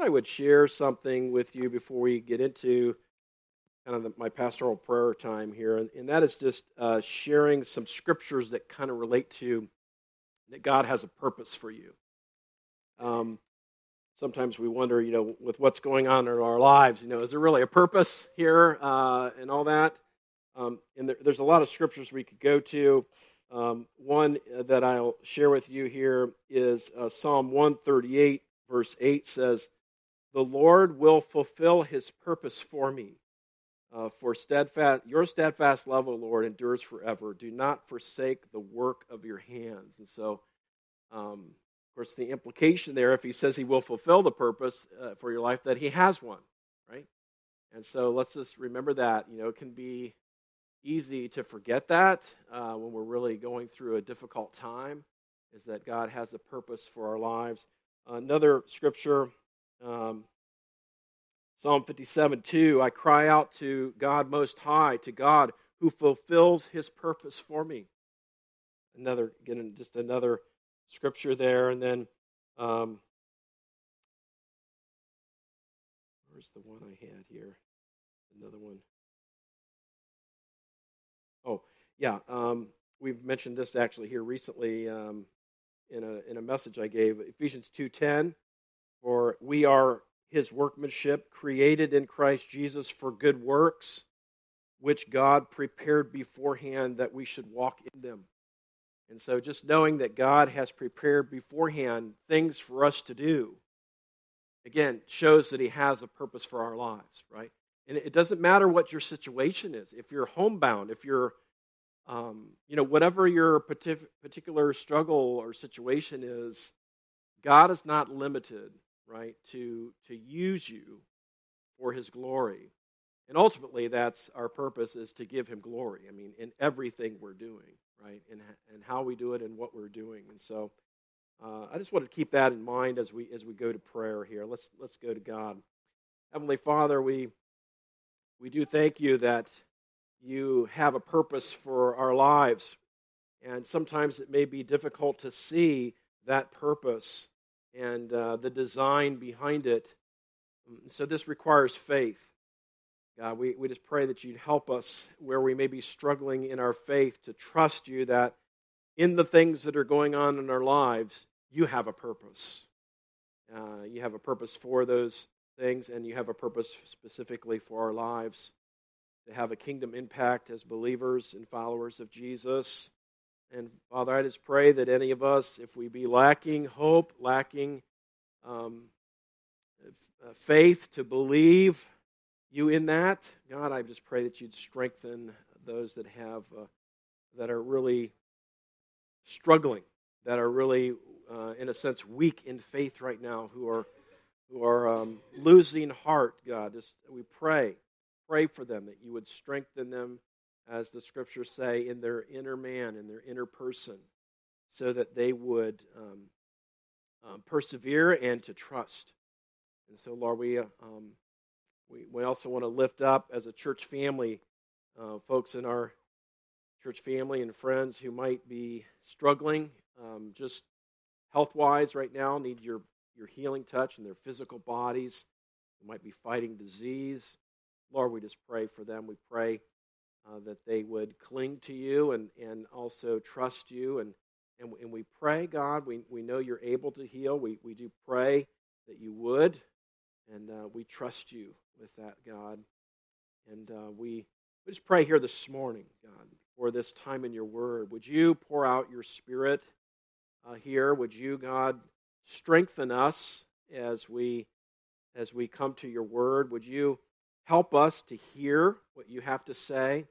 thought I would share something with you before we get into kind of the, my pastoral prayer time here, and, and that is just uh, sharing some scriptures that kind of relate to that God has a purpose for you. Um, sometimes we wonder, you know, with what's going on in our lives, you know, is there really a purpose here uh, and all that? Um, and there, there's a lot of scriptures we could go to. Um, one that I'll share with you here is uh, Psalm 138, verse 8 says, The Lord will fulfill his purpose for me. Uh, for steadfast, your steadfast love, O Lord, endures forever. Do not forsake the work of your hands. And so, um, of course, the implication there, if he says he will fulfill the purpose uh, for your life, that he has one, right? And so let's just remember that. You know, it can be easy to forget that uh, when we're really going through a difficult time, is that God has a purpose for our lives. Another scripture, um, Psalm 57 2, I cry out to God Most High, to God who fulfills his purpose for me. Another, again, just another scripture there. And then, um, where's the one I had here? Another one. Oh, yeah. Um, we've mentioned this actually here recently um, in a in a message I gave. Ephesians two ten, for we are His workmanship, created in Christ Jesus for good works, which God prepared beforehand that we should walk in them. And so, just knowing that God has prepared beforehand things for us to do, again, shows that He has a purpose for our lives, right? And it doesn't matter what your situation is. If you're homebound, if you're, um, you know, whatever your particular struggle or situation is, God is not limited, right, to, to use you for His glory. And ultimately, that's our purpose is to give Him glory. I mean, in everything we're doing, right, and, and how we do it and what we're doing. And so uh, I just want to keep that in mind as we, as we go to prayer here. Let's, let's go to God. Heavenly Father, we we do thank you that you have a purpose for our lives. And sometimes it may be difficult to see that purpose and uh, the design behind it. So this requires faith. God, we, we just pray that you'd help us where we may be struggling in our faith to trust you that in the things that are going on in our lives, you have a purpose. Uh, you have a purpose for those things, and you have a purpose specifically for our lives to have a kingdom impact as believers and followers of Jesus. And Father, I just pray that any of us, if we be lacking hope, lacking um, faith to believe you in that, God, I just pray that you'd strengthen those that have uh, that are really struggling, that are really, uh, in a sense, weak in faith right now, who are who are um, losing heart, God. Just, we pray, pray for them that you would strengthen them, as the scriptures say, in their inner man, in their inner person, so that they would um, um, persevere and to trust. And so, Lord, we, uh, um, we, we also want to lift up as a church family uh, folks in our church family and friends who might be struggling um, just health wise right now, need your your healing touch in their physical bodies who might be fighting disease. Lord, we just pray for them. We pray uh, that they would cling to you and, and also trust you. And, and, and we pray, God, we, we know you're able to heal. We, we do pray that you would. And uh, we trust you with that, God. And uh, we, we just pray here this morning, God, for this time in your word. Would you pour out your spirit uh, here? Would you, God, strengthen us as we as we come to your word. Would you help us to hear what you have to say?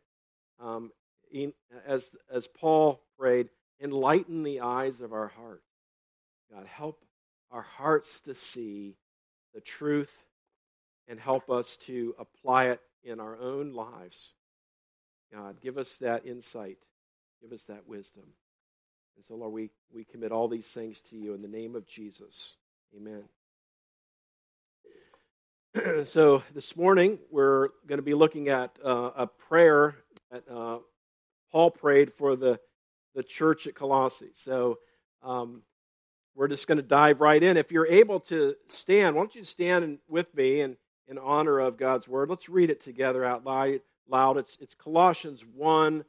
Um, in, as as Paul prayed, enlighten the eyes of our heart. God, help our hearts to see the truth and help us to apply it in our own lives. God, give us that insight. Give us that wisdom. And so, Lord, we, we commit all these things to you in the name of Jesus. Amen. so, this morning, we're going to be looking at uh, a prayer that uh, Paul prayed for the, the church at Colossae. So, um, we're just going to dive right in. If you're able to stand, why don't you stand with me in, in honor of God's word? Let's read it together out loud. It's, it's Colossians 1,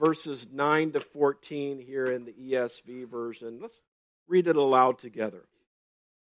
verses 9 to 14 here in the ESV version. Let's read it aloud together.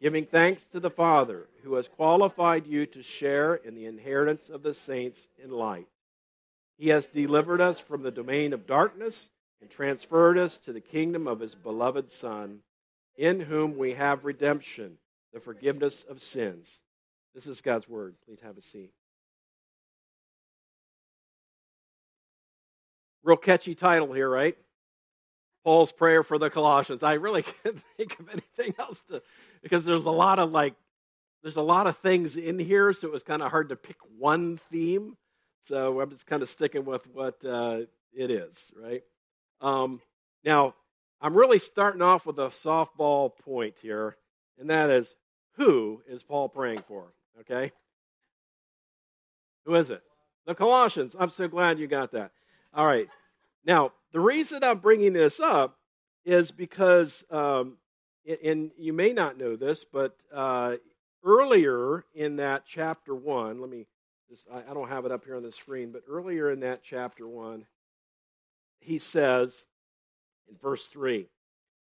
Giving thanks to the Father, who has qualified you to share in the inheritance of the saints in light. He has delivered us from the domain of darkness and transferred us to the kingdom of his beloved Son, in whom we have redemption, the forgiveness of sins. This is God's word. Please have a seat. Real catchy title here, right? Paul's prayer for the Colossians. I really can't think of anything else to, because there's a lot of like, there's a lot of things in here, so it was kind of hard to pick one theme. So I'm just kind of sticking with what uh, it is, right? Um, now, I'm really starting off with a softball point here, and that is who is Paul praying for? Okay? Who is it? The Colossians. I'm so glad you got that. All right. Now, the reason I'm bringing this up is because, um, and you may not know this, but uh, earlier in that chapter one, let me just, I don't have it up here on the screen, but earlier in that chapter one, he says in verse 3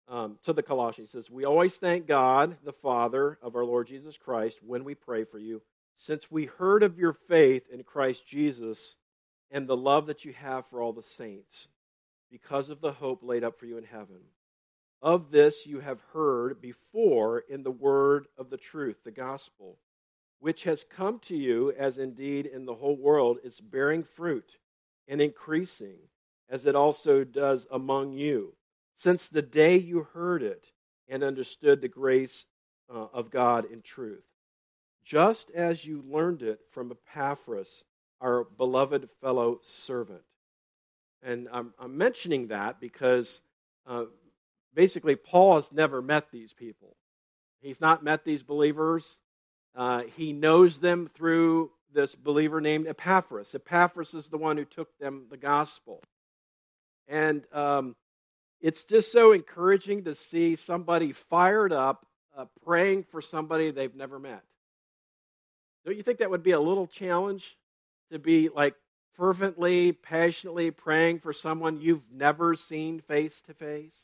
um, to the Colossians, he says, We always thank God, the Father of our Lord Jesus Christ, when we pray for you, since we heard of your faith in Christ Jesus and the love that you have for all the saints, because of the hope laid up for you in heaven. Of this you have heard before in the word of the truth, the gospel, which has come to you, as indeed in the whole world is bearing fruit and increasing as it also does among you, since the day you heard it and understood the grace uh, of God in truth, just as you learned it from Epaphras, our beloved fellow servant. And I'm, I'm mentioning that because uh, basically Paul has never met these people. He's not met these believers. Uh, he knows them through this believer named Epaphras. Epaphras is the one who took them the gospel. And um, it's just so encouraging to see somebody fired up uh, praying for somebody they've never met. Don't you think that would be a little challenge to be like fervently, passionately praying for someone you've never seen face to face,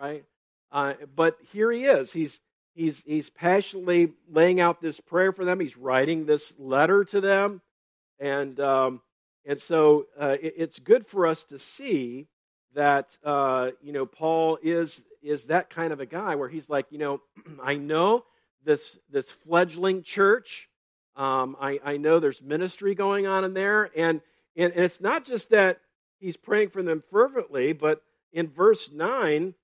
right? Uh, but here he is. He's he's he's passionately laying out this prayer for them. He's writing this letter to them, and um, and so uh, it, it's good for us to see that uh, you know Paul is is that kind of a guy where he's like, you know, I know this this fledgling church. Um, I, I know there's ministry going on in there, and, and and it's not just that he's praying for them fervently, but in verse nine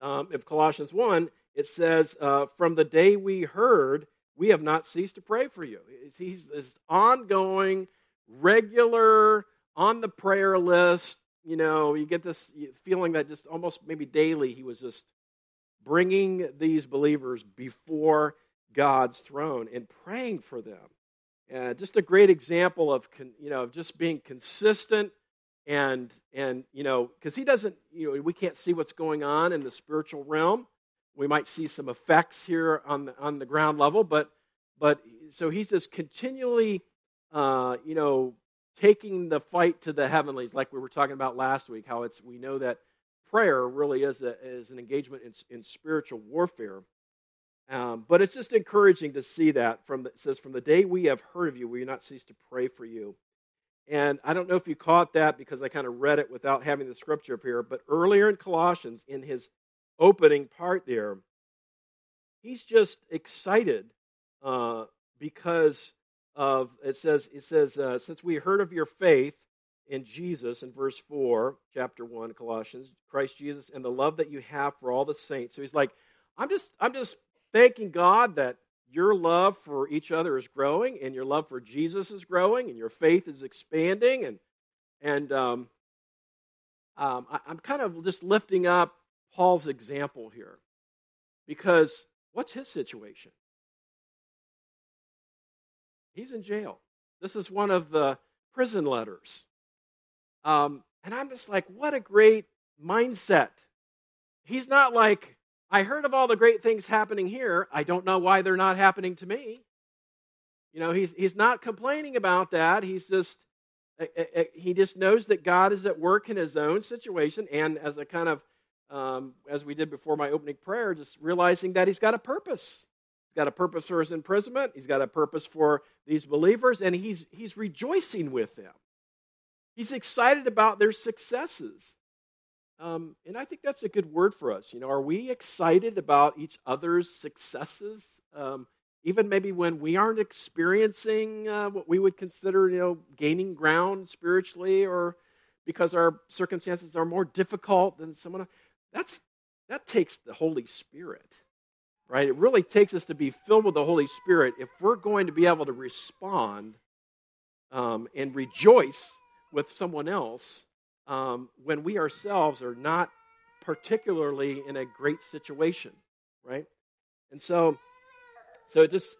um, of Colossians one, it says, uh, "From the day we heard, we have not ceased to pray for you." He's this ongoing, regular, on the prayer list you know, you get this feeling that just almost maybe daily he was just bringing these believers before God's throne and praying for them. And just a great example of, you know, of just being consistent and, and you know, because he doesn't, you know, we can't see what's going on in the spiritual realm. We might see some effects here on the, on the ground level, but, but so he's just continually, uh, you know, taking the fight to the heavenlies, like we were talking about last week, how it's we know that prayer really is, a, is an engagement in, in spiritual warfare. Um, but it's just encouraging to see that from the, it says from the day we have heard of you, we not cease to pray for you. And I don't know if you caught that because I kind of read it without having the scripture up here, but earlier in Colossians, in his opening part there, he's just excited uh, because of it says it says uh, since we heard of your faith in Jesus in verse 4 chapter 1 Colossians Christ Jesus and the love that you have for all the saints so he's like I'm just I'm just thanking God that your love for each other is growing and your love for Jesus is growing and your faith is expanding. And, and um, um, I, I'm kind of just lifting up Paul's example here because what's his situation? He's in jail. This is one of the prison letters. Um, and I'm just like, what a great mindset. He's not like, I heard of all the great things happening here. I don't know why they're not happening to me. You know, he's, he's not complaining about that. He's just, eh, eh, eh, he just knows that God is at work in his own situation. And as a kind of, um, as we did before my opening prayer, just realizing that he's got a purpose. He's got a purpose for his imprisonment. He's got a purpose for these believers, and he's, he's rejoicing with them. He's excited about their successes. Um, and I think that's a good word for us. You know, are we excited about each other's successes? Um, even maybe when we aren't experiencing uh, what we would consider, you know, gaining ground spiritually, or because our circumstances are more difficult than someone else. That's that takes the Holy Spirit, right? It really takes us to be filled with the Holy Spirit if we're going to be able to respond um, and rejoice with someone else um, when we ourselves are not particularly in a great situation, right? And so, so just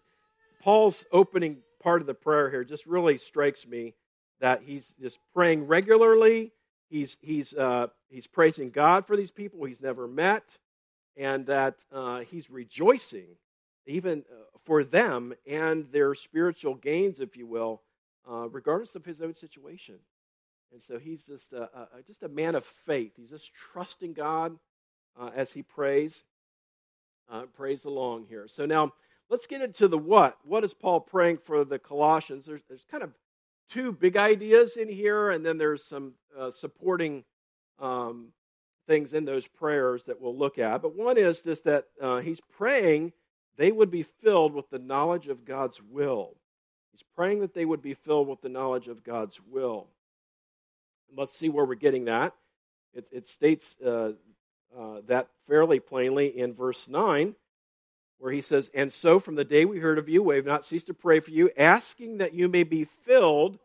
Paul's opening part of the prayer here just really strikes me that he's just praying regularly. He's he's uh, he's praising God for these people he's never met, and that uh, he's rejoicing even uh, for them and their spiritual gains, if you will, uh, regardless of his own situation. And so he's just a, a, just a man of faith. He's just trusting God uh, as he prays. Uh, prays along here. So now let's get into the what. What is Paul praying for the Colossians? There's, there's kind of two big ideas in here, and then there's some uh, supporting um, things in those prayers that we'll look at. But one is just that uh, he's praying they would be filled with the knowledge of God's will. He's praying that they would be filled with the knowledge of God's will. Let's see where we're getting that. It, it states uh, uh, that fairly plainly in verse 9, where he says, And so from the day we heard of you, we have not ceased to pray for you, asking that you may be filled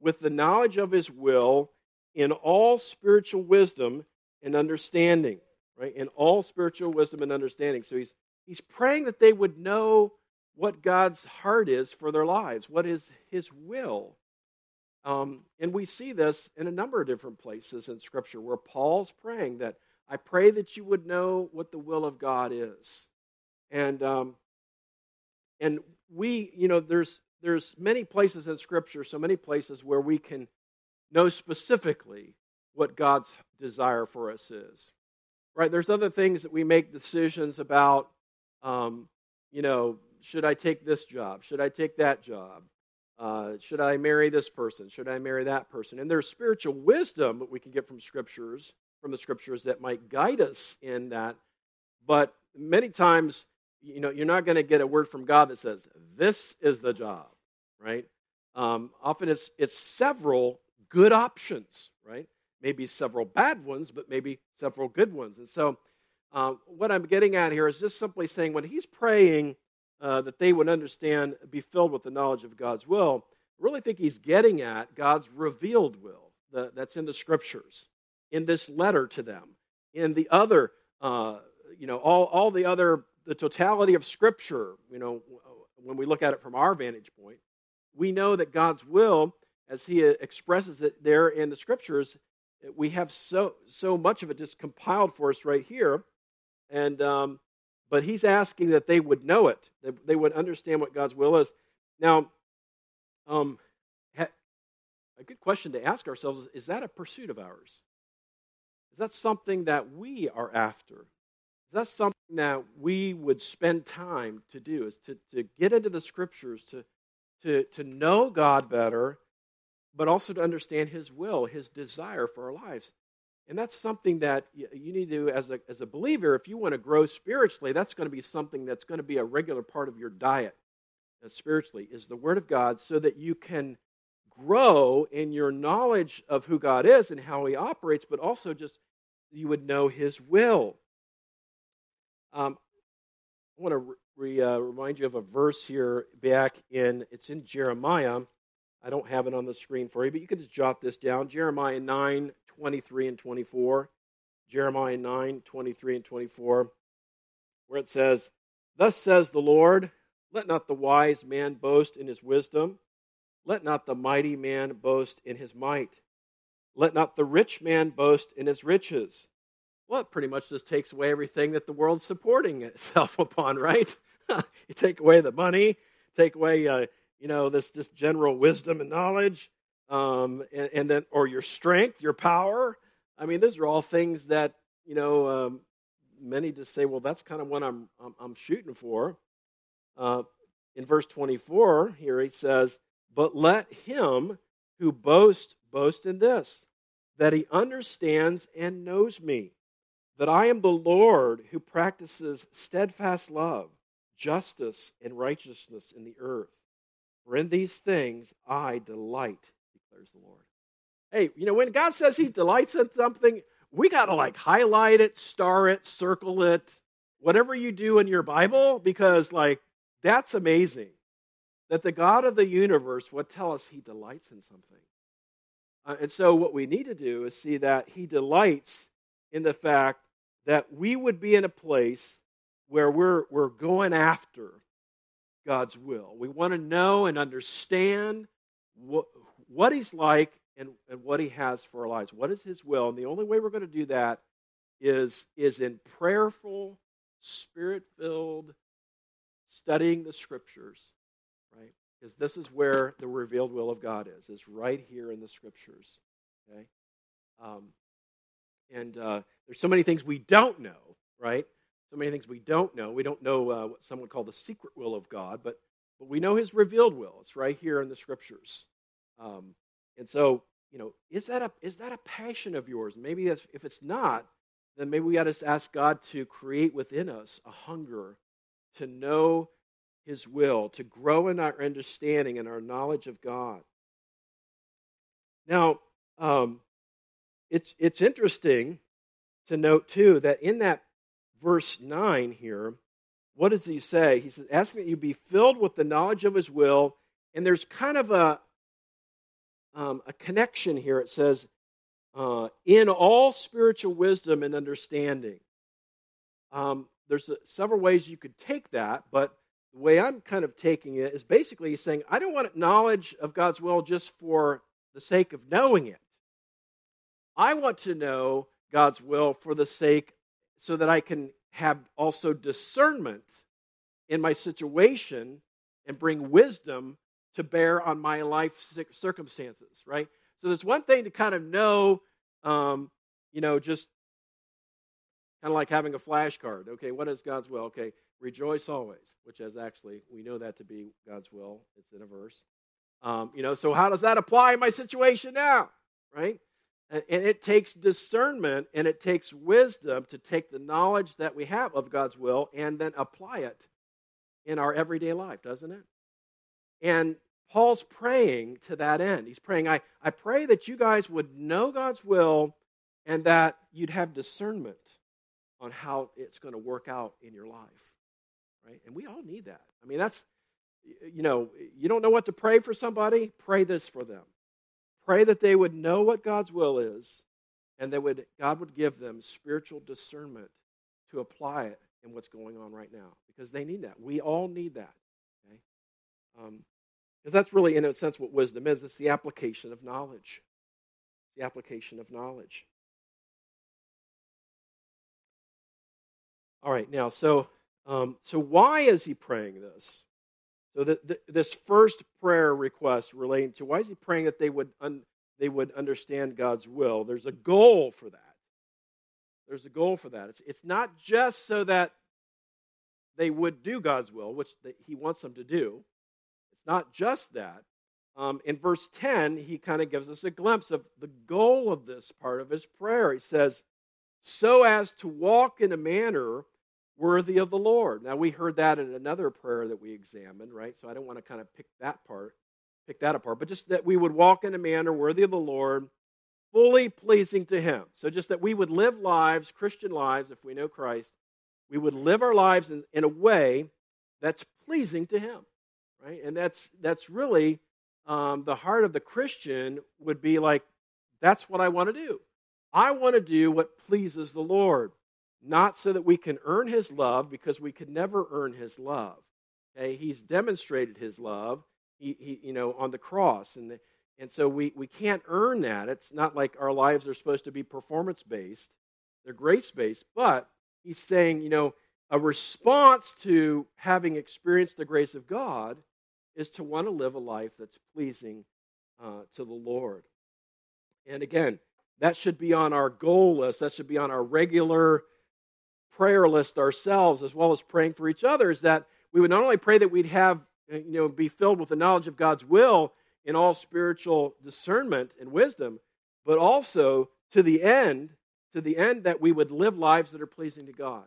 with the knowledge of his will in all spiritual wisdom and understanding. Right? In all spiritual wisdom and understanding. So he's he's praying that they would know what God's heart is for their lives, what is his will. Um, and we see this in a number of different places in Scripture where Paul's praying that I pray that you would know what the will of God is. And um, and we, you know, there's there's many places in Scripture, so many places where we can know specifically what God's desire for us is. Right? There's other things that we make decisions about. Um, you know, should I take this job? Should I take that job? Uh, should I marry this person? Should I marry that person? And there's spiritual wisdom that we can get from scriptures, from the scriptures that might guide us in that. But many times, you know, you're not going to get a word from God that says, this is the job, right? Um, often it's, it's several good options, right? Maybe several bad ones, but maybe several good ones. And so, uh, what I'm getting at here is just simply saying when he's praying uh, that they would understand, be filled with the knowledge of God's will. I really think he's getting at God's revealed will the, that's in the scriptures, in this letter to them, in the other, uh, you know, all, all the other, the totality of scripture, you know, when we look at it from our vantage point, we know that God's will, as he expresses it there in the scriptures, we have so so much of it just compiled for us right here, and um, but he's asking that they would know it, that they would understand what God's will is. Now, um, a good question to ask ourselves is, is that a pursuit of ours? Is that something that we are after? Is that something that we would spend time to do? Is to, to get into the scriptures, to, to, to know God better, but also to understand His will, His desire for our lives? And that's something that you need to, as a, as a believer, if you want to grow spiritually, that's going to be something that's going to be a regular part of your diet uh, spiritually, is the Word of God, so that you can grow in your knowledge of who God is and how He operates, but also just you would know His will. Um, I want to re, uh, remind you of a verse here back in, it's in Jeremiah. I don't have it on the screen for you, but you can just jot this down. Jeremiah 9, 23 and 24. Jeremiah 9, 23 and 24, where it says, Thus says the Lord, let not the wise man boast in his wisdom, let not the mighty man boast in his might, let not the rich man boast in his riches. Well, it pretty much just takes away everything that the world's supporting itself upon, right? you take away the money, take away, uh, you know, this just general wisdom and knowledge, um, and, and, then or your strength, your power. I mean, those are all things that you know. Um, many just say, "Well, that's kind of what I'm I'm, I'm shooting for." Uh, in verse 24, here he says, "But let him who boasts boast in this, that he understands and knows me, that I am the Lord who practices steadfast love, justice, and righteousness in the earth. For in these things I delight, declares the Lord. Hey, you know, when God says he delights in something, we got to like highlight it, star it, circle it, whatever you do in your Bible, because like that's amazing that the God of the universe would tell us he delights in something. Uh, and so, what we need to do is see that he delights in the fact that we would be in a place where we're, we're going after God's will. We want to know and understand what, what He's like and, and what He has for our lives. What is His will? And the only way we're going to do that is, is in prayerful, spirit filled studying the Scriptures, right? Because this is where the revealed will of God is, is right here in the Scriptures, okay? Um, and uh, there's so many things we don't know, right? So many things we don't know. We don't know uh, what some would call the secret will of God, but but we know His revealed will. It's right here in the Scriptures. Um, and so, you know, is that a is that a passion of yours? Maybe if it's not, then maybe we got to ask God to create within us a hunger to know His will, to grow in our understanding and our knowledge of God. Now, um, it's, it's interesting to note, too, that in that verse 9 here, what does he say? He says, asking that you be filled with the knowledge of his will. And there's kind of a, um, a connection here. It says, uh, in all spiritual wisdom and understanding. Um, there's a, several ways you could take that, but the way I'm kind of taking it is basically he's saying, I don't want knowledge of God's will just for the sake of knowing it. I want to know God's will for the sake so that I can have also discernment in my situation and bring wisdom to bear on my life circumstances, right? So there's one thing to kind of know, um, you know, just kind of like having a flashcard. Okay, what is God's will? Okay, rejoice always, which is actually, we know that to be God's will. It's in a verse. Um, you know, so how does that apply in my situation now, right? And it takes discernment and it takes wisdom to take the knowledge that we have of God's will and then apply it in our everyday life, doesn't it? And Paul's praying to that end. He's praying, I, I pray that you guys would know God's will and that you'd have discernment on how it's going to work out in your life. Right? And we all need that. I mean, that's, you know, you don't know what to pray for somebody, pray this for them. Pray that they would know what God's will is and that would, God would give them spiritual discernment to apply it in what's going on right now because they need that. We all need that. Okay? Um, because that's really, in a sense, what wisdom is it's the application of knowledge. The application of knowledge. All right, now, so um, so why is he praying this? So the, the, this first prayer request relating to why is he praying that they would un, they would understand God's will? There's a goal for that. There's a goal for that. It's it's not just so that they would do God's will, which he wants them to do. Not just that. Um, in verse 10, he kind of gives us a glimpse of the goal of this part of his prayer. He says, so as to walk in a manner worthy of the Lord. Now, we heard that in another prayer that we examined, right? So I don't want to kind of pick that part, pick that apart, but just that we would walk in a manner worthy of the Lord, fully pleasing to Him. So just that we would live lives, Christian lives, if we know Christ, we would live our lives in, in a way that's pleasing to Him, right? And that's that's really um, the heart of the Christian would be like, that's what I want to do. I want to do what pleases the Lord, not so that we can earn His love, because we could never earn His love. Okay, He's demonstrated His love, he, he you know, on the cross, and the, and so we, we can't earn that. It's not like our lives are supposed to be performance based, they're grace based. But he's saying, you know, a response to having experienced the grace of God is to want to live a life that's pleasing uh, to the Lord. And again, that should be on our goal list, that should be on our regular prayer list ourselves, as well as praying for each other, is that we would not only pray that we'd have, you know, be filled with the knowledge of God's will in all spiritual discernment and wisdom, but also to the end, to the end that we would live lives that are pleasing to God.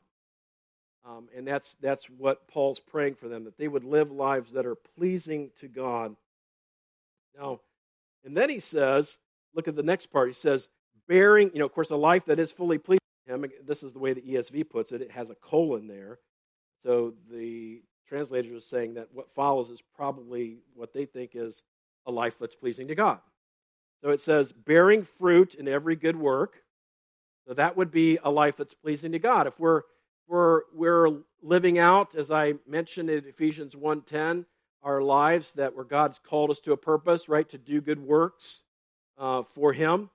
Um, and that's, that's what Paul's praying for them, that they would live lives that are pleasing to God. Now, and then he says, look at the next part. He says, bearing, you know, of course, a life that is fully pleasing to him. This is the way the ESV puts it. It has a colon there. So the translators are saying that what follows is probably what they think is a life that's pleasing to God. So it says, bearing fruit in every good work. So that would be a life that's pleasing to God. If we're we're we're living out, as I mentioned in Ephesians 1:10, our lives that where God's called us to a purpose, right, to do good works uh, for Him,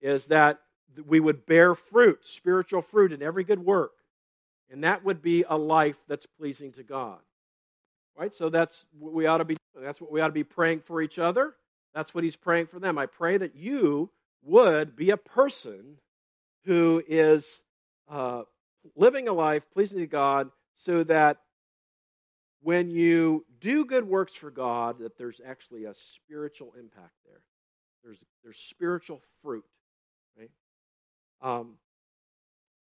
is that we would bear fruit, spiritual fruit in every good work, and that would be a life that's pleasing to God. Right? So that's what we ought to be that's what we ought to be praying for each other. That's what he's praying for them. I pray that you would be a person who is uh, living a life pleasing to God so that when you do good works for God, that there's actually a spiritual impact there. There's, there's spiritual fruit, right? Um,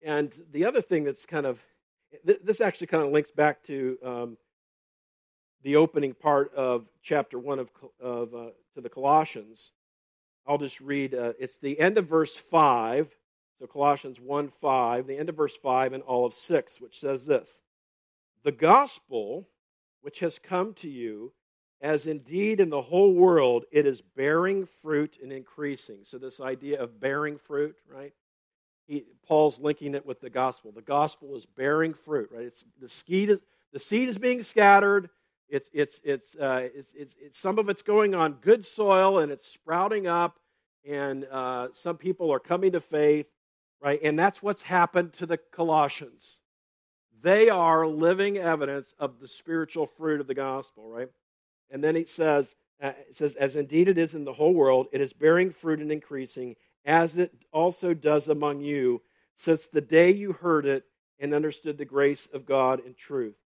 and the other thing that's kind of, this actually kind of links back to um, the opening part of chapter 1 of, of uh, to the Colossians. I'll just read, uh, it's the end of verse 5. So Colossians 1 5, the end of verse 5 and all of 6, which says this The gospel which has come to you, as indeed in the whole world it is bearing fruit and increasing. So, this idea of bearing fruit, right? He, Paul's linking it with the gospel. The gospel is bearing fruit, right? It's the seed, the seed is being scattered, it's, it's, it's, uh, it's, it's, it's, some of it's going on good soil and it's sprouting up, and uh, some people are coming to faith, right? And that's what's happened to the Colossians. They are living evidence of the spiritual fruit of the gospel, right? And then it says, uh, it says, as indeed it is in the whole world, it is bearing fruit and increasing, as it also does among you, since the day you heard it and understood the grace of God in truth.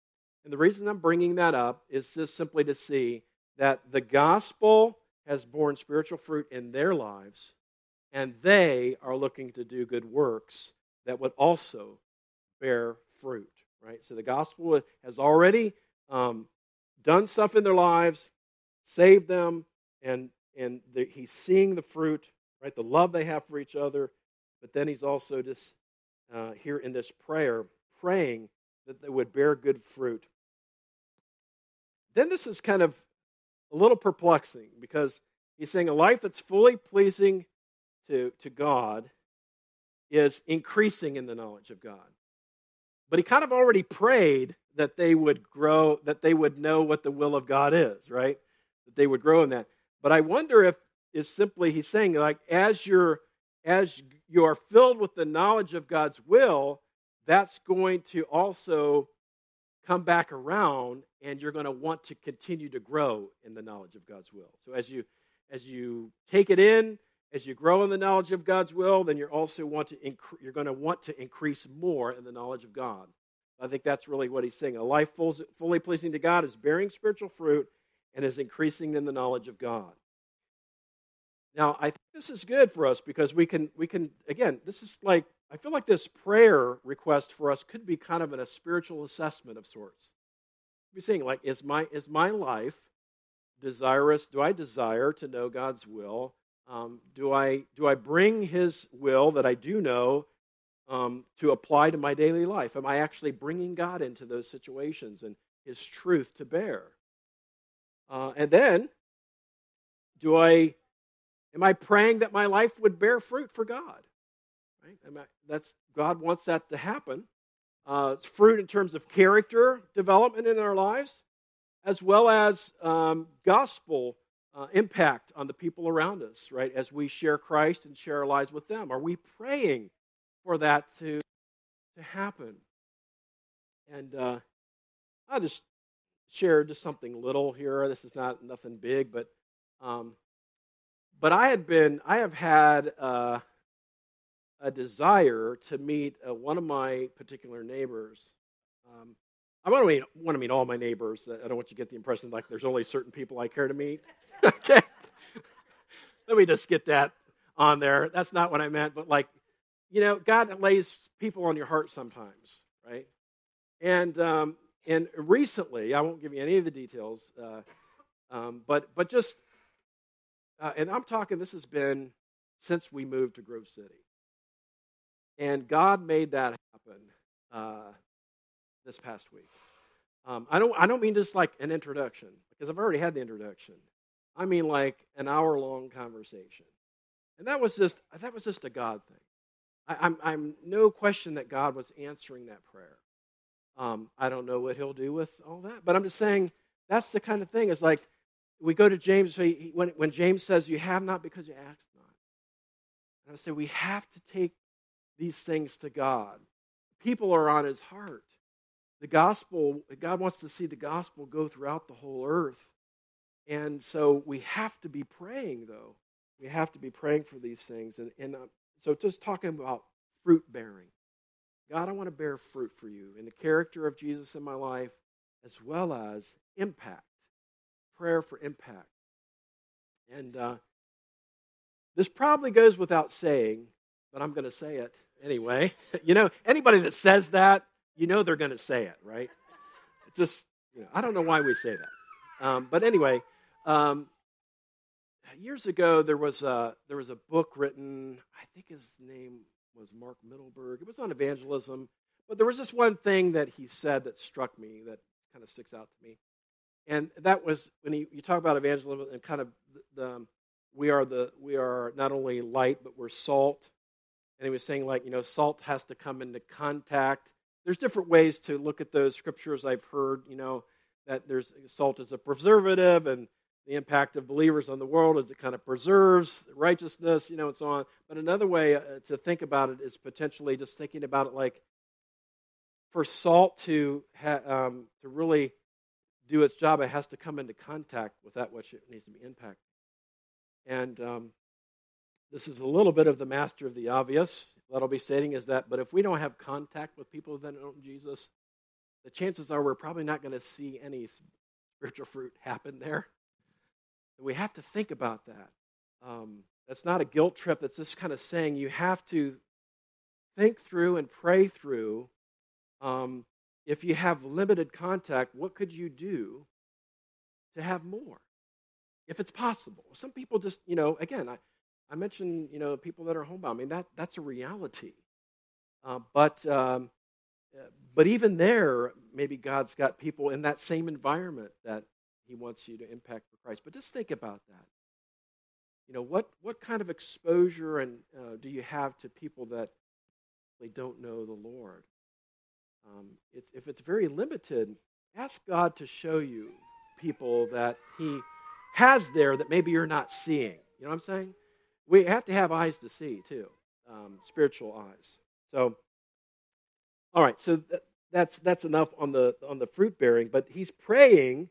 And the reason I'm bringing that up is just simply to see that the gospel has borne spiritual fruit in their lives, and they are looking to do good works that would also bear fruit, right? So the gospel has already um, done stuff in their lives, saved them, and and the, he's seeing the fruit, right? The love they have for each other, but then he's also just uh, here in this prayer praying that they would bear good fruit. Then this is kind of a little perplexing because he's saying a life that's fully pleasing to, to God is increasing in the knowledge of God. But he kind of already prayed that they would grow, that they would know what the will of God is, right? That they would grow in that. But I wonder if is simply he's saying like as you're as you're filled with the knowledge of God's will, that's going to also come back around and you're going to want to continue to grow in the knowledge of God's will. So as you as you take it in, as you grow in the knowledge of God's will, then you're also want to inc- you're going to want to increase more in the knowledge of God. I think that's really what he's saying. A life fully pleasing to God is bearing spiritual fruit and is increasing in the knowledge of God. Now, I think this is good for us because we can we can again, this is like I feel like this prayer request for us could be kind of in a spiritual assessment of sorts. Be saying like, is my is my life desirous? Do I desire to know God's will? Um, do I do I bring His will that I do know um, to apply to my daily life? Am I actually bringing God into those situations and His truth to bear. Uh, and then, do I, am I praying that my life would bear fruit for God? Right? I, that's God wants that to happen. Uh, it's fruit in terms of character development in our lives, as well as um, gospel uh, impact on the people around us, right? As we share Christ and share our lives with them. Are we praying for that to, to happen? And uh, I'll just share just something little here. This is not nothing big, but um, but I had been, I have had uh, a desire to meet uh, one of my particular neighbors. Um, I want to meet, want to meet all my neighbors. I don't want you to get the impression like there's only certain people I care to meet. okay, let me just get that on there. That's not what I meant, but like, you know, God lays people on your heart sometimes, right? And um, and recently, I won't give you any of the details, uh, um, but but just, uh, and I'm talking. This has been since we moved to Grove City, and God made that happen uh, this past week. Um, I don't I don't mean just like an introduction because I've already had the introduction. I mean like an hour long conversation, and that was just that was just a God thing. I, I'm I'm no question that God was answering that prayer. Um, I don't know what he'll do with all that, but I'm just saying that's the kind of thing. It's like we go to James so he, when when James says you have not because you ask not. And I say we have to take these things to God. People are on his heart. The gospel, God wants to see the gospel go throughout the whole earth. And so we have to be praying, though. We have to be praying for these things. And, and uh, so just talking about fruit bearing. God, I want to bear fruit for you in the character of Jesus in my life, as well as impact, prayer for impact. And uh, this probably goes without saying, but I'm going to say it anyway. you know, anybody that says that, you know they're going to say it, right? just, you know, I don't know why we say that. Um, but anyway, um, years ago there was a there was a book written. I think his name was Mark Mittelberg. It was on evangelism, but there was this one thing that he said that struck me that kind of sticks out to me, and that was when he, you talk about evangelism and kind of the, the we are the we are not only light but we're salt and he was saying, like, you know, salt has to come into contact. There's different ways to look at those scriptures. I've heard, you know, that there's salt is a preservative and the impact of believers on the world as it kind of preserves righteousness, you know, and so on. But another way uh, to think about it is potentially just thinking about it like for salt to ha- um, to really do its job, it has to come into contact with that which it needs to be impacted. And um, this is a little bit of the master of the obvious. What I'll be saying is that, but if we don't have contact with people that don't know Jesus, the chances are we're probably not going to see any spiritual fruit happen there. We have to think about that. Um, that's not a guilt trip. That's just kind of saying you have to think through and pray through. Um, if you have limited contact, what could you do to have more? If it's possible. Some people just, you know, again, I, I mentioned, you know, people that are homebound. I mean, that, that's a reality. Uh, but, um, uh, but even there, maybe God's got people in that same environment that He wants you to impact for Christ. But just think about that. You know, what, what kind of exposure and uh, do you have to people that they don't know the Lord? Um, it's, if it's very limited, ask God to show you people that He has there that maybe you're not seeing. You know what I'm saying? we have to have eyes to see too, um, spiritual eyes. So, all right, so th- that's that's enough on the on the fruit bearing. But he's praying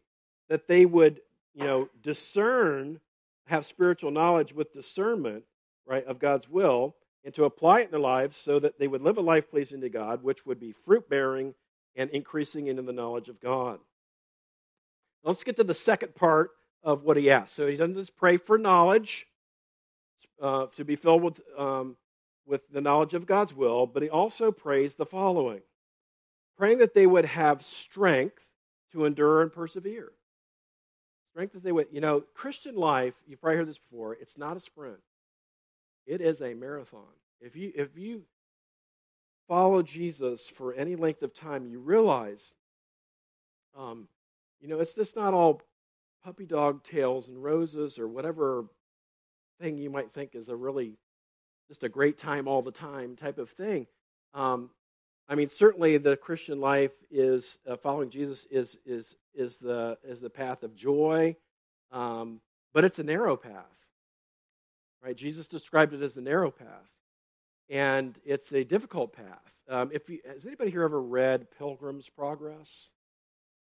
that they would, you know, discern, have spiritual knowledge with discernment, right, of God's will, and to apply it in their lives so that they would live a life pleasing to God, which would be fruit bearing and increasing into the knowledge of God. Let's get to the second part of what he asked. So he doesn't just pray for knowledge, uh, to be filled with, um, with the knowledge of God's will, but he also prays the following praying that they would have strength to endure and persevere. Strength that they would, you know, Christian life, you've probably heard this before, it's not a sprint, it is a marathon. If you, if you follow Jesus for any length of time, you realize Um, you know, it's just not all puppy dog tails and roses or whatever thing you might think is a really just a great time all the time type of thing. Um, I mean, certainly the Christian life is uh, following Jesus is is is the is the path of joy, um, but it's a narrow path, right? Jesus described it as a narrow path, and it's a difficult path. Um, if you, has anybody here ever read Pilgrim's Progress?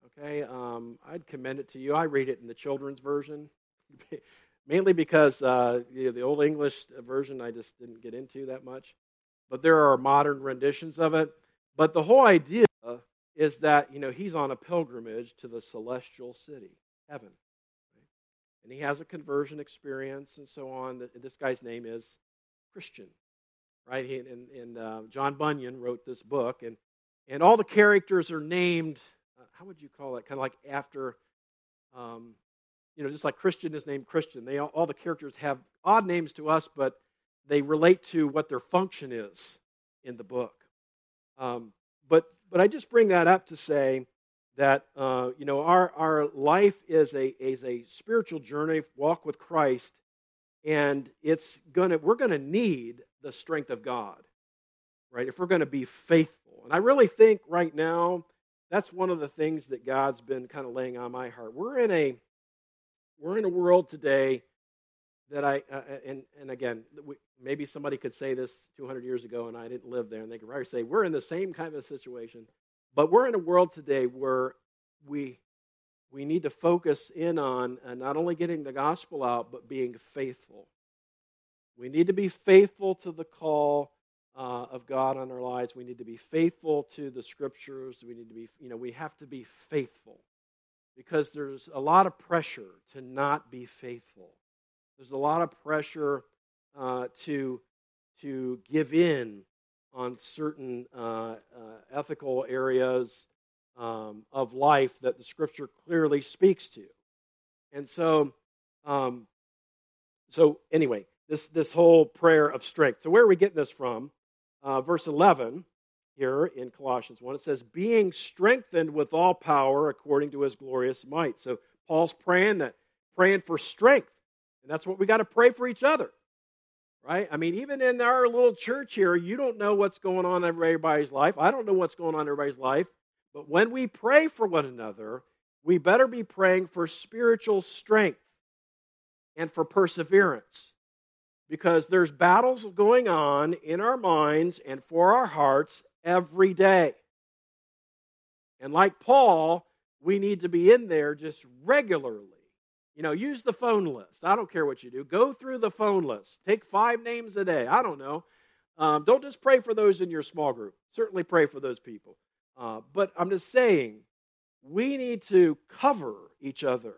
Okay, um, I'd commend it to you. I read it in the children's version, mainly because uh, you know, the old English version I just didn't get into that much. But there are modern renditions of it. But the whole idea is that you know he's on a pilgrimage to the celestial city, heaven, and he has a conversion experience and so on. This guy's name is Christian, right? He, and, and uh, John Bunyan wrote this book, and and all the characters are named how would you call it? Kind of like after, um, you know, just like Christian is named Christian. They all, all the characters have odd names to us, but they relate to what their function is in the book. Um, but but I just bring that up to say that uh, you know our our life is a is a spiritual journey, walk with Christ, and it's gonna we're gonna need the strength of God, right? If we're gonna be faithful, and I really think right now that's one of the things that God's been kind of laying on my heart. We're in a we're in a world today that I uh, and and again we, maybe somebody could say this 200 years ago and I didn't live there and they could probably say we're in the same kind of situation, but we're in a world today where we we need to focus in on uh, not only getting the gospel out but being faithful. We need to be faithful to the call uh, of God on our lives. We need to be faithful to the scriptures. We need to be, you know, we have to be faithful because there's a lot of pressure to not be faithful. There's a lot of pressure uh, to to give in on certain uh, uh ethical areas um, of life that the Scripture clearly speaks to, and so. Um, so anyway, this this whole prayer of strength. So where are we getting this from? uh, verse 11 here in Colossians 1. It says, being strengthened with all power according to his glorious might. So Paul's praying that, praying for strength. And that's what we got to pray for each other. Right? I mean, even in our little church here, you don't know what's going on in everybody's life. I don't know what's going on in everybody's life. But when we pray for one another, we better be praying for spiritual strength and for perseverance because there's battles going on in our minds and for our hearts every day. And like Paul, we need to be in there just regularly. You know, use the phone list. I don't care what you do. Go through the phone list. Take five names a day. I don't know. Um, don't just pray for those in your small group. Certainly pray for those people. Uh, but I'm just saying, we need to cover each other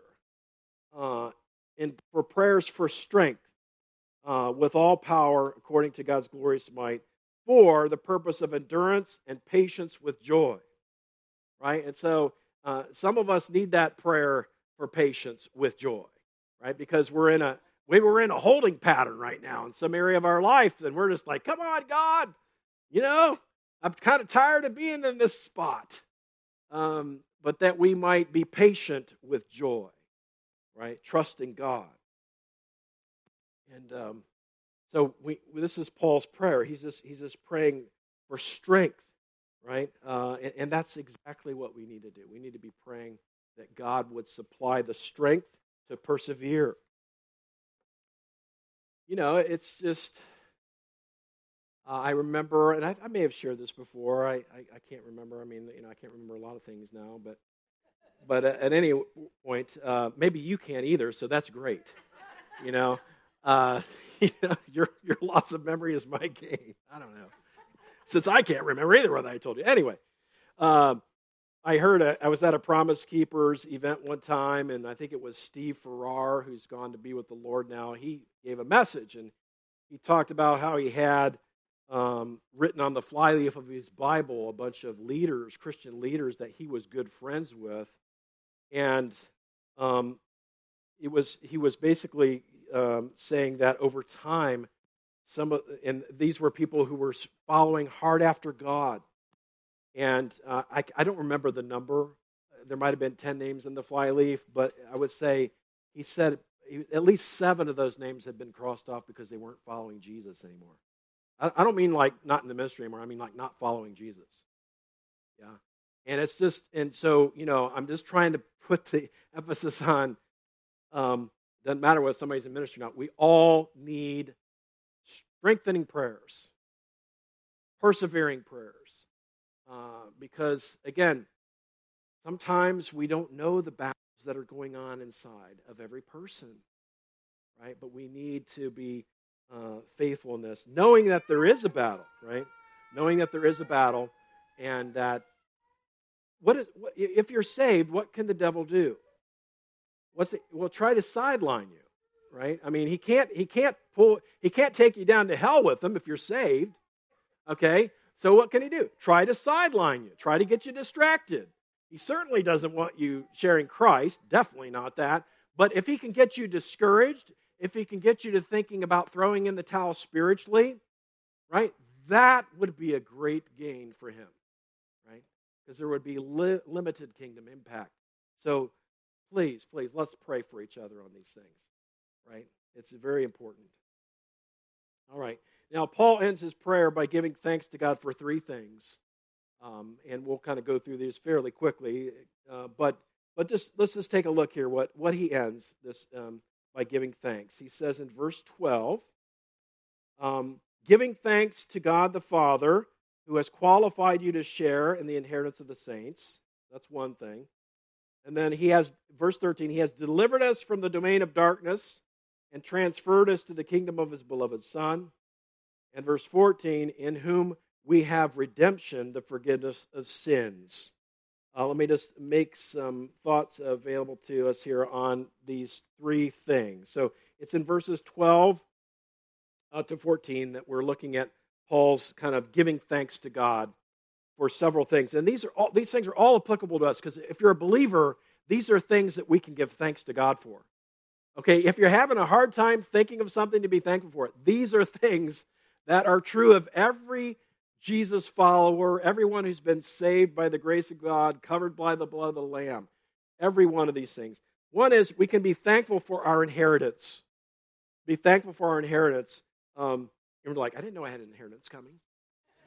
uh, in, for prayers for strength uh, with all power according to God's glorious might for the purpose of endurance and patience with joy. Right? And so uh, some of us need that prayer for patience with joy, right? Because we're in a we were in a holding pattern right now in some area of our life, and we're just like, come on, God, you know, I'm kind of tired of being in this spot. Um, but that we might be patient with joy, right? Trusting God. And um, so we, this is Paul's prayer. He's just, he's just praying for strength, right? Uh, and, and that's exactly what we need to do. We need to be praying that God would supply the strength to persevere. You know, it's just, uh, I remember, and I, I, may have shared this before. I, I, I, can't remember. I mean, you know, I can't remember a lot of things now, but, but at any point, uh, maybe you can't either. So that's great. You know, uh, your your loss of memory is my gain. I don't know, since I can't remember either what I told you. Anyway, um, I heard a, I was at a Promise Keepers event one time, and I think it was Steve Farrar, who's gone to be with the Lord now. He gave a message, and he talked about how he had um, written on the flyleaf of his Bible a bunch of leaders, Christian leaders that he was good friends with, and um, it was he was basically um, saying that over time, some of, and these were people who were following hard after God. And uh, I, I, don't remember the number there might have been 10 names in the flyleaf, but I would say he said at least seven of those names had been crossed off because they weren't following Jesus anymore. I, don't mean like not in the ministry anymore. I mean like not following Jesus. Yeah. And it's just, and so, you know, I'm just trying to put the emphasis on um, doesn't matter whether somebody's in ministry or not. We all need strengthening prayers, persevering prayers. Uh, because, again, sometimes we don't know the battles that are going on inside of every person, right? But we need to be uh, faithful in this, knowing that there is a battle, right? Knowing that there is a battle, and that what is what, if you're saved, what can the devil do? What's it, well, try to sideline you, right? I mean, he can't he can't pull he can't take you down to hell with him if you're saved. Okay, so what can he do? Try to sideline you. Try to get you distracted. He certainly doesn't want you sharing Christ. Definitely not that. But if he can get you discouraged, if he can get you to thinking about throwing in the towel spiritually, right? That would be a great gain for him, right? Because there would be li- limited kingdom impact. So please, please, let's pray for each other on these things, right? It's very important. All right. Now, Paul ends his prayer by giving thanks to God for three things. Um, and we'll kind of go through these fairly quickly. Uh, but but just let's just take a look here. What what he ends this um, by giving thanks. He says in verse 12, um, giving thanks to God the Father who has qualified you to share in the inheritance of the saints. That's one thing. And then he has, verse 13, he has delivered us from the domain of darkness and transferred us to the kingdom of his beloved Son. And verse 14, in whom we have redemption, the forgiveness of sins. Uh, let me just make some thoughts available to us here on these three things. So it's in verses 12 uh, to 14 that we're looking at Paul's kind of giving thanks to God for several things. And these are all these things are all applicable to us because if you're a believer, these are things that we can give thanks to God for. Okay, if you're having a hard time thinking of something to be thankful for, these are things that are true of every Jesus follower, everyone who's been saved by the grace of God, covered by the blood of the Lamb. Every one of these things. One is we can be thankful for our inheritance. Be thankful for our inheritance. Um, we're like, I didn't know I had an inheritance coming.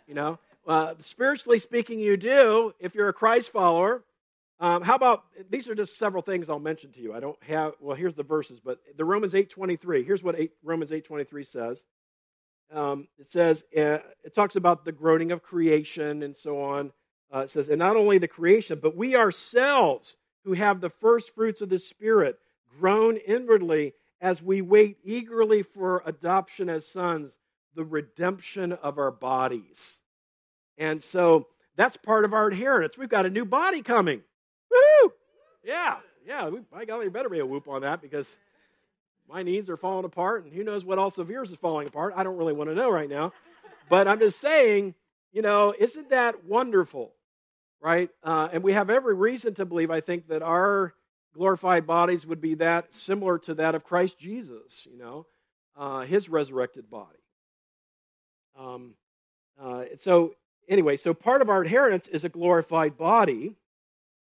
You know, uh, spiritually speaking, you do if you're a Christ follower. Um, how about these are just several things I'll mention to you. I don't have well. Here's the verses, but the Romans eight twenty three. Here's what 8, Romans eight twenty three says um, it says, uh, it talks about the groaning of creation and so on. Uh, it says, and not only the creation, but we ourselves who have the first fruits of the Spirit groan inwardly as we wait eagerly for adoption as sons, the redemption of our bodies. And so that's part of our inheritance. We've got a new body coming. Woo! Yeah, yeah. We, by golly, there better be a whoop on that because my knees are falling apart, and who knows what else of yours is falling apart. I don't really want to know right now. But I'm just saying, you know, isn't that wonderful? Right? Uh, and we have every reason to believe, I think, that our glorified bodies would be that similar to that of Christ Jesus, you know, uh, his resurrected body. Um, uh, so, anyway, so part of our inheritance is a glorified body.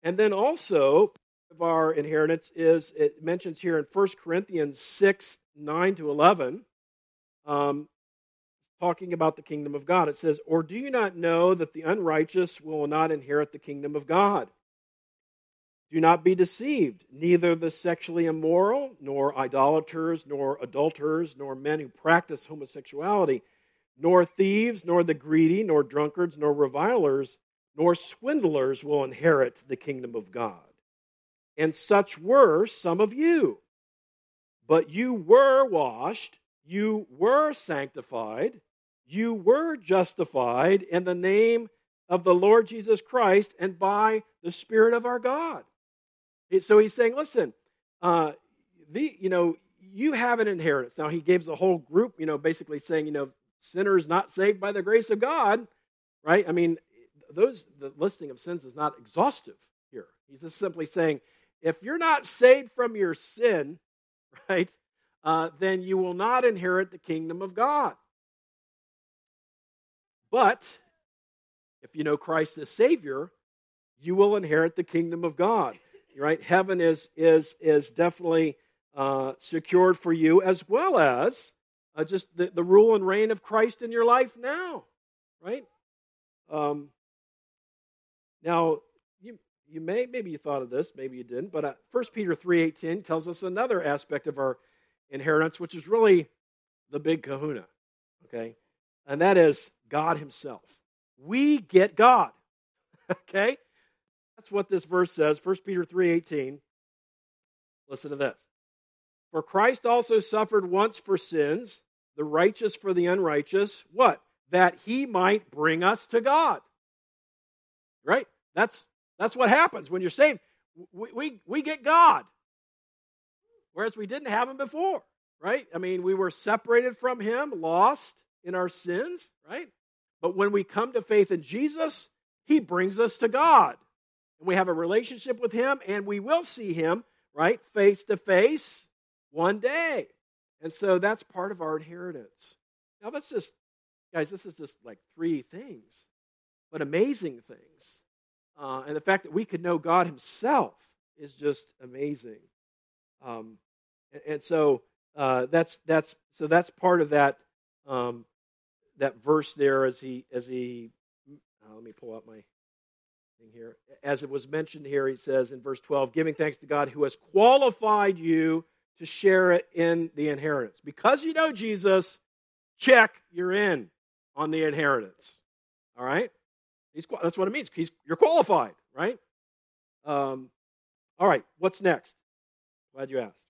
And then also, of our inheritance is, it mentions here in 1 Corinthians 6 9 to 11, um, talking about the kingdom of God. It says, Or do you not know that the unrighteous will not inherit the kingdom of God? Do not be deceived. Neither the sexually immoral, nor idolaters, nor adulterers, nor men who practice homosexuality, nor thieves, nor the greedy, nor drunkards, nor revilers, nor swindlers will inherit the kingdom of God and such were some of you. But you were washed, you were sanctified, you were justified in the name of the Lord Jesus Christ and by the Spirit of our God. So he's saying, listen, uh, the, you know, you have an inheritance. Now he gives a whole group, you know, basically saying, you know, sinners not saved by the grace of God, right? I mean, those the listing of sins is not exhaustive here. He's just simply saying if you're not saved from your sin, right, uh, then you will not inherit the kingdom of God. But if you know Christ as Savior, you will inherit the kingdom of God. Right? Heaven is is is definitely uh, secured for you, as well as uh, just the, the rule and reign of Christ in your life now. Right? Um, now, you may maybe you thought of this, maybe you didn't, but uh, 1 Peter three eighteen tells us another aspect of our inheritance, which is really the big Kahuna. Okay, and that is God Himself. We get God. okay, that's what this verse says. 1 Peter three eighteen. Listen to this. For Christ also suffered once for sins, the righteous for the unrighteous. What? That he might bring us to God. Right? That's that's what happens when you're saved. We, we, we get God. Whereas we didn't have him before, right? I mean, we were separated from him, lost in our sins, right? But when we come to faith in Jesus, he brings us to God. And we have a relationship with him, and we will see him, right, face to face one day. And so that's part of our inheritance. Now, that's just, guys, this is just like three things, but amazing things. Uh, and the fact that we could know God Himself is just amazing. Um, and, and, so uh, that's that's so that's part of that um, that verse there as he as he uh, let me pull up my thing here as it was mentioned here he says in verse 12 giving thanks to God who has qualified you to share it in the inheritance. Because you know Jesus, check, you're in on the inheritance. All right? He's, that's what it means. He's, you're qualified, right? Um, all right, what's next? Glad you asked.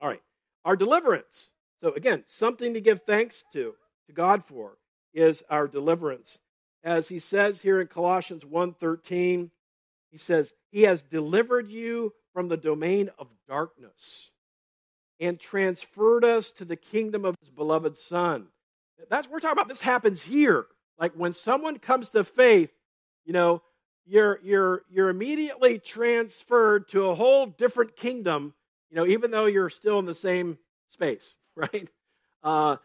All right, our deliverance. So again, something to give thanks to, to God for, is our deliverance. As he says here in Colossians 1.13, he says, He has delivered you from the domain of darkness and transferred us to the kingdom of his beloved son. That's we're talking about this happens here. Like when someone comes to faith, you know, you're you're you're immediately transferred to a whole different kingdom, you know, even though you're still in the same space, right? Uh,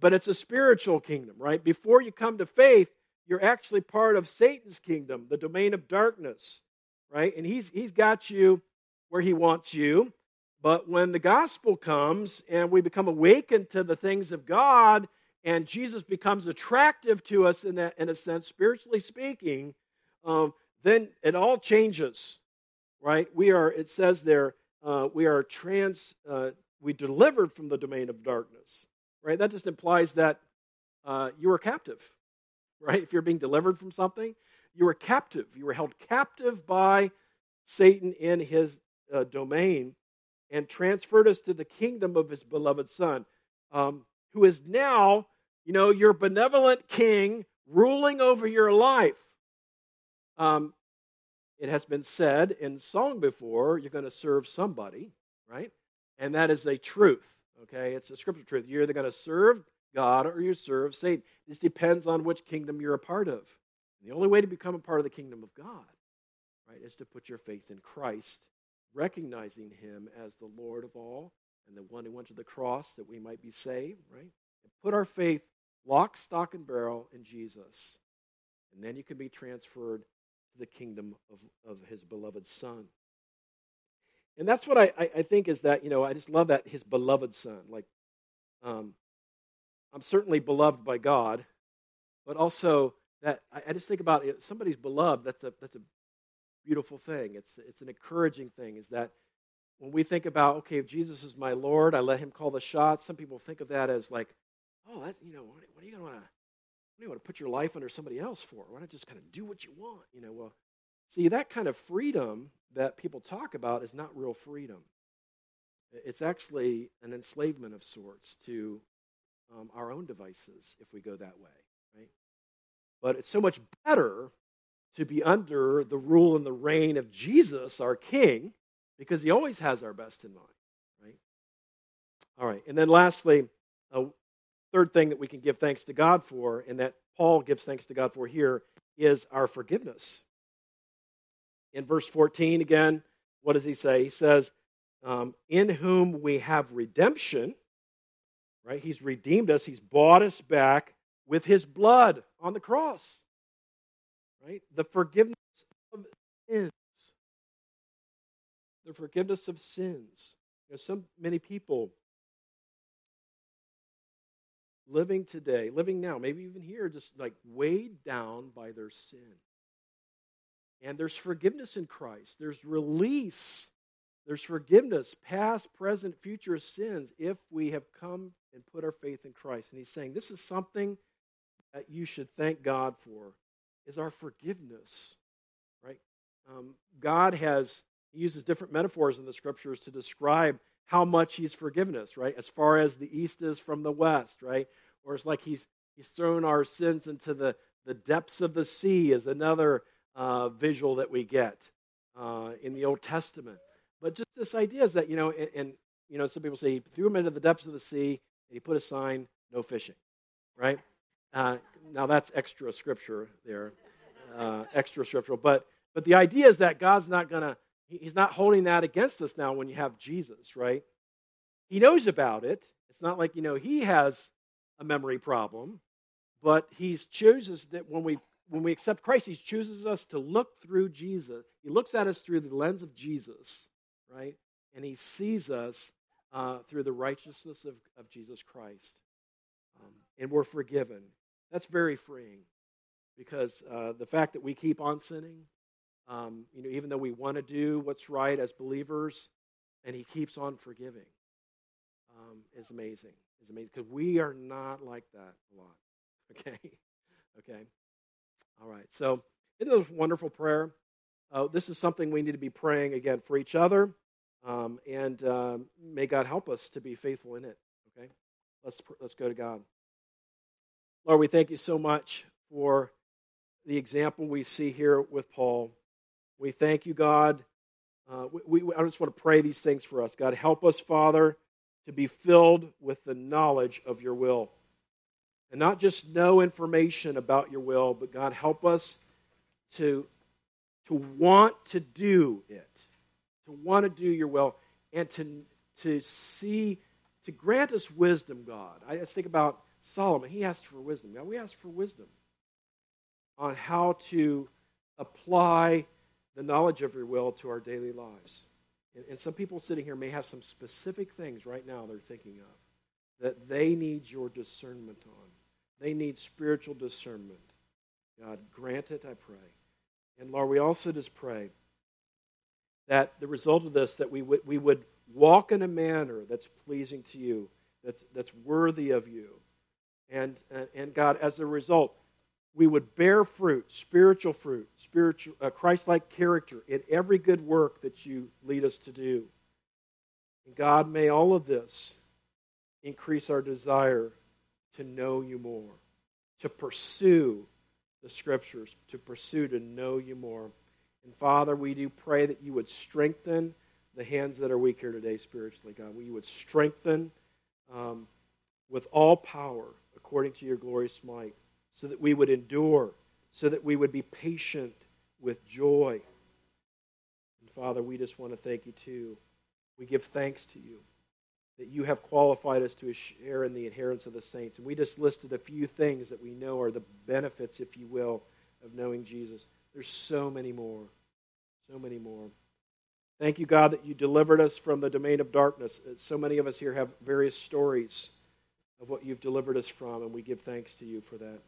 but it's a spiritual kingdom, right? Before you come to faith, you're actually part of Satan's kingdom, the domain of darkness, right? And he's he's got you where He wants you. But when the gospel comes and we become awakened to the things of God and Jesus becomes attractive to us in, that, in a sense, spiritually speaking, um, then it all changes, right? We are, it says there, uh, we are trans, uh, we delivered from the domain of darkness, right? That just implies that uh, you are captive, right? If you're being delivered from something, you were captive. You were held captive by Satan in his uh, domain and transferred us to the kingdom of his beloved Son, um, who is now, you know, your benevolent king ruling over your life. Um, it has been said in song before, you're going to serve somebody, right? And that is a truth, okay? It's a scripture truth. You're either going to serve God or you serve Satan. This depends on which kingdom you're a part of. And the only way to become a part of the kingdom of God, right, is to put your faith in Christ recognizing him as the Lord of all and the one who went to the cross that we might be saved, right? And put our faith lock, stock, and barrel in Jesus. And then you can be transferred to the kingdom of, of his beloved Son. And that's what I, I, I think is that, you know, I just love that his beloved Son. Like, um, I'm certainly beloved by God, but also that I, I just think about it, somebody's beloved, that's a, that's a beautiful thing. It's, it's an encouraging thing is that when we think about, okay, if Jesus is my Lord, I let him call the shots, some people think of that as like, oh, that, you know, what, what are you going to want to, you want to put your life under somebody else for? Why not just kind of do what you want? You know, well, see, that kind of freedom that people talk about is not real freedom. It's actually an enslavement of sorts to um, our own devices if we go that way, right? But it's so much better to be under the rule and the reign of Jesus, our King, because he always has our best in mind, right? All right, and then lastly, a third thing that we can give thanks to God for, and that Paul gives thanks to God for here, is our forgiveness. In verse 14, again, what does he say? He says, um, In whom we have redemption, right? He's redeemed us, he's bought us back with his blood on the cross right? The forgiveness of sins. The forgiveness of sins. You know, so many people living today, living now, maybe even here, just like weighed down by their sin. And there's forgiveness in Christ. There's release. There's forgiveness, past, present, future sins, if we have come and put our faith in Christ. And he's saying this is something that you should thank God for, is our forgiveness. Right? Um, God has he uses different metaphors in the scriptures to describe how much he's forgiven us, right? As far as the east is from the west, right? Or it's like he's he's thrown our sins into the, the depths of the sea is another uh, visual that we get uh, in the Old Testament. But just this idea is that, you know, and, and, you know, some people say he threw him into the depths of the sea and he put a sign, no fishing, right? Uh, now that's extra scripture there, uh, extra scriptural. But, but the idea is that God's not going to, he's not holding that against us now when you have Jesus, right? He knows about it. It's not like, you know, he has a memory problem, but he chooses that when we when we accept Christ, he chooses us to look through Jesus. He looks at us through the lens of Jesus, right? And he sees us uh, through the righteousness of, of Jesus Christ. Um, and we're forgiven. That's very freeing because uh, the fact that we keep on sinning, um, you know, even though we want to do what's right as believers, and he keeps on forgiving, um, is amazing. Is amazing because we are not like that a lot. Okay, okay. All right. So, isn't this wonderful prayer? Uh, this is something we need to be praying again for each other, um, and um, may God help us to be faithful in it. Okay. Let's let's go to God. Lord, we thank you so much for the example we see here with Paul. We thank you, God. Uh, we, we, I just want to pray these things for us. God, help us, Father, to be filled with the knowledge of your will and not just know information about your will, but God, help us to, to want to do it, to want to do your will, and to, to see, to grant us wisdom, God. I just think about Solomon. He asked for wisdom. God, we ask for wisdom on how to apply the knowledge of your will to our daily lives. And, and some people sitting here may have some specific things right now they're thinking of that they need your discernment on. They need spiritual discernment. God, grant it, I pray. And Lord, we also just pray that the result of this, that we would, we would walk in a manner that's pleasing to you, that's, that's worthy of you. And, and, and God, as a result, we would bear fruit, spiritual fruit, spiritual, uh, Christ-like character in every good work that you lead us to do. And God, may all of this increase our desire to know you more, to pursue the scriptures, to pursue to know you more. And Father, we do pray that you would strengthen the hands that are weak here today spiritually, God. We would strengthen um, with all power according to your glorious might, so that we would endure, so that we would be patient with joy. And Father, we just want to thank you too. We give thanks to you that you have qualified us to share in the inheritance of the saints. And we just listed a few things that we know are the benefits, if you will, of knowing Jesus. There's so many more. So many more. Thank you, God, that you delivered us from the domain of darkness. Uh, so many of us here have various stories of what you've delivered us from, and we give thanks to you for that.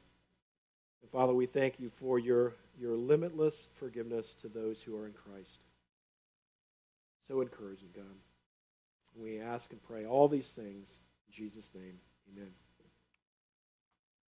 And Father, we thank you for your, your limitless forgiveness to those who are in Christ. So encouraging, God. We ask and pray all these things in Jesus' name. Amen.